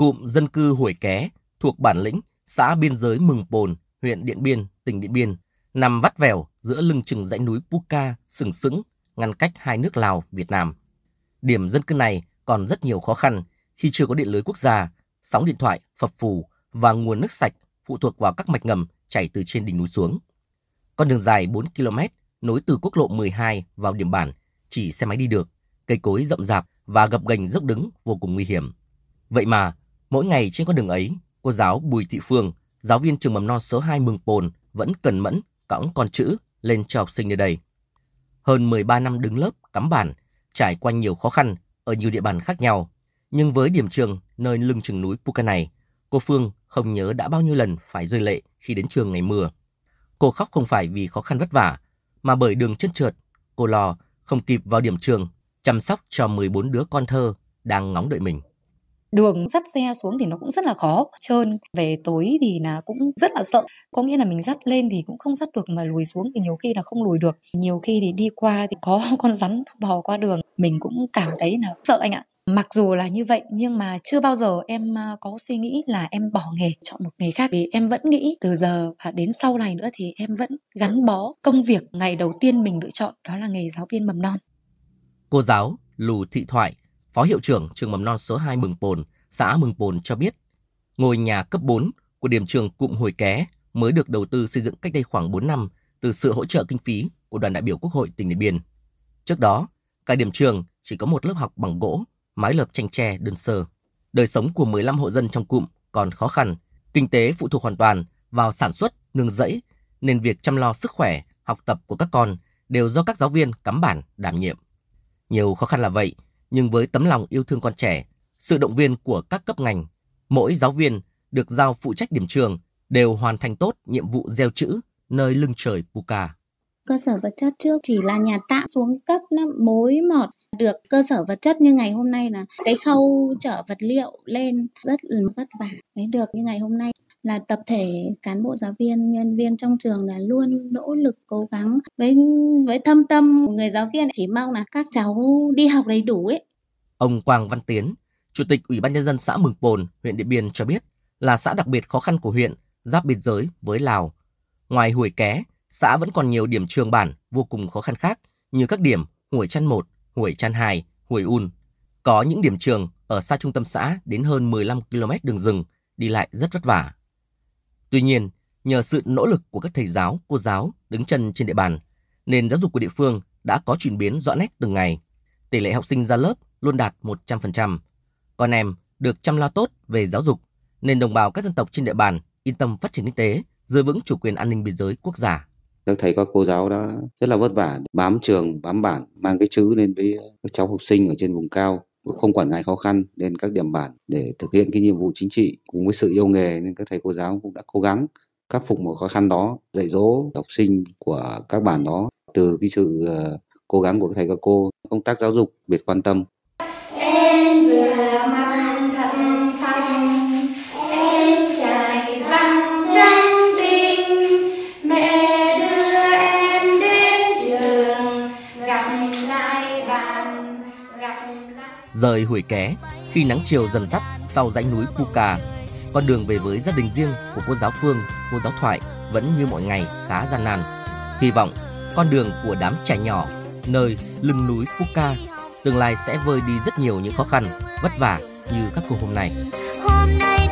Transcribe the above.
Cụm dân cư Hủy Ké thuộc bản lĩnh xã biên giới Mừng Pồn, huyện Điện Biên, tỉnh Điện Biên, nằm vắt vẻo giữa lưng chừng dãy núi Puka sừng sững ngăn cách hai nước Lào, Việt Nam. Điểm dân cư này còn rất nhiều khó khăn khi chưa có điện lưới quốc gia, sóng điện thoại, phập phù và nguồn nước sạch phụ thuộc vào các mạch ngầm chảy từ trên đỉnh núi xuống. Con đường dài 4 km nối từ quốc lộ 12 vào điểm bản chỉ xe máy đi được, cây cối rậm rạp và gập ghềnh dốc đứng vô cùng nguy hiểm. Vậy mà, mỗi ngày trên con đường ấy, cô giáo Bùi Thị Phương, giáo viên trường mầm non số 2 Mường Pồn vẫn cần mẫn cõng con chữ lên cho học sinh nơi đây. Hơn 13 năm đứng lớp, cắm bản, trải qua nhiều khó khăn ở nhiều địa bàn khác nhau. Nhưng với điểm trường nơi lưng chừng núi Puka này, cô Phương không nhớ đã bao nhiêu lần phải rơi lệ khi đến trường ngày mưa. Cô khóc không phải vì khó khăn vất vả, mà bởi đường chân trượt, cô lo không kịp vào điểm trường chăm sóc cho 14 đứa con thơ đang ngóng đợi mình đường dắt xe xuống thì nó cũng rất là khó trơn. Về tối thì là cũng rất là sợ. Có nghĩa là mình dắt lên thì cũng không dắt được mà lùi xuống thì nhiều khi là không lùi được. Nhiều khi thì đi qua thì có con rắn bò qua đường. Mình cũng cảm thấy là sợ anh ạ. Mặc dù là như vậy nhưng mà chưa bao giờ em à, có suy nghĩ là em bỏ nghề, chọn một nghề khác. Vì em vẫn nghĩ từ giờ và đến sau này nữa thì em vẫn gắn bó công việc ngày đầu tiên mình lựa chọn đó là nghề giáo viên mầm non. Cô giáo Lù Thị Thoại Phó hiệu trưởng trường mầm non số 2 Mừng Pồn, xã Mừng Pồn cho biết, ngôi nhà cấp 4 của điểm trường cụm Hồi Ké mới được đầu tư xây dựng cách đây khoảng 4 năm từ sự hỗ trợ kinh phí của đoàn đại biểu Quốc hội tỉnh Điện Biên. Trước đó, cả điểm trường chỉ có một lớp học bằng gỗ, mái lợp tranh tre đơn sơ. Đời sống của 15 hộ dân trong cụm còn khó khăn, kinh tế phụ thuộc hoàn toàn vào sản xuất, nương rẫy, nên việc chăm lo sức khỏe, học tập của các con đều do các giáo viên cắm bản đảm nhiệm. Nhiều khó khăn là vậy, nhưng với tấm lòng yêu thương con trẻ, sự động viên của các cấp ngành, mỗi giáo viên được giao phụ trách điểm trường đều hoàn thành tốt nhiệm vụ gieo chữ nơi lưng trời Puka. Cơ sở vật chất trước chỉ là nhà tạm xuống cấp nó mối mọt được cơ sở vật chất như ngày hôm nay là cái khâu chở vật liệu lên rất là vất vả. Mới được như ngày hôm nay là tập thể cán bộ giáo viên nhân viên trong trường là luôn nỗ lực cố gắng với với thâm tâm người giáo viên chỉ mong là các cháu đi học đầy đủ ấy ông Quang Văn Tiến chủ tịch ủy ban nhân dân xã Mường Pồn huyện Điện Biên cho biết là xã đặc biệt khó khăn của huyện giáp biên giới với Lào ngoài Hủy Ké xã vẫn còn nhiều điểm trường bản vô cùng khó khăn khác như các điểm Hủy Chăn 1, Hủy Chăn 2, Hủy Un. Có những điểm trường ở xa trung tâm xã đến hơn 15 km đường rừng, đi lại rất vất vả. Tuy nhiên, nhờ sự nỗ lực của các thầy giáo, cô giáo đứng chân trên địa bàn, nền giáo dục của địa phương đã có chuyển biến rõ nét từng ngày. Tỷ lệ học sinh ra lớp luôn đạt 100%. Con em được chăm lo tốt về giáo dục, nên đồng bào các dân tộc trên địa bàn yên tâm phát triển kinh tế, giữ vững chủ quyền an ninh biên giới quốc gia. Các thầy các cô giáo đã rất là vất vả, bám trường, bám bản, mang cái chữ lên với các cháu học sinh ở trên vùng cao không quản ngại khó khăn đến các điểm bản để thực hiện cái nhiệm vụ chính trị cùng với sự yêu nghề nên các thầy cô giáo cũng đã cố gắng khắc phục một khó khăn đó, dạy dỗ học sinh của các bản đó. Từ cái sự ờ, cố gắng của các thầy các cô, công tác giáo dục biệt quan tâm Rời Hủy Ké, khi nắng chiều dần tắt sau dãy núi Puka, con đường về với gia đình riêng của cô giáo Phương, cô giáo Thoại vẫn như mọi ngày khá gian nan. Hy vọng con đường của đám trẻ nhỏ nơi lưng núi Puka tương lai sẽ vơi đi rất nhiều những khó khăn, vất vả như các cô hôm nay. Hôm nay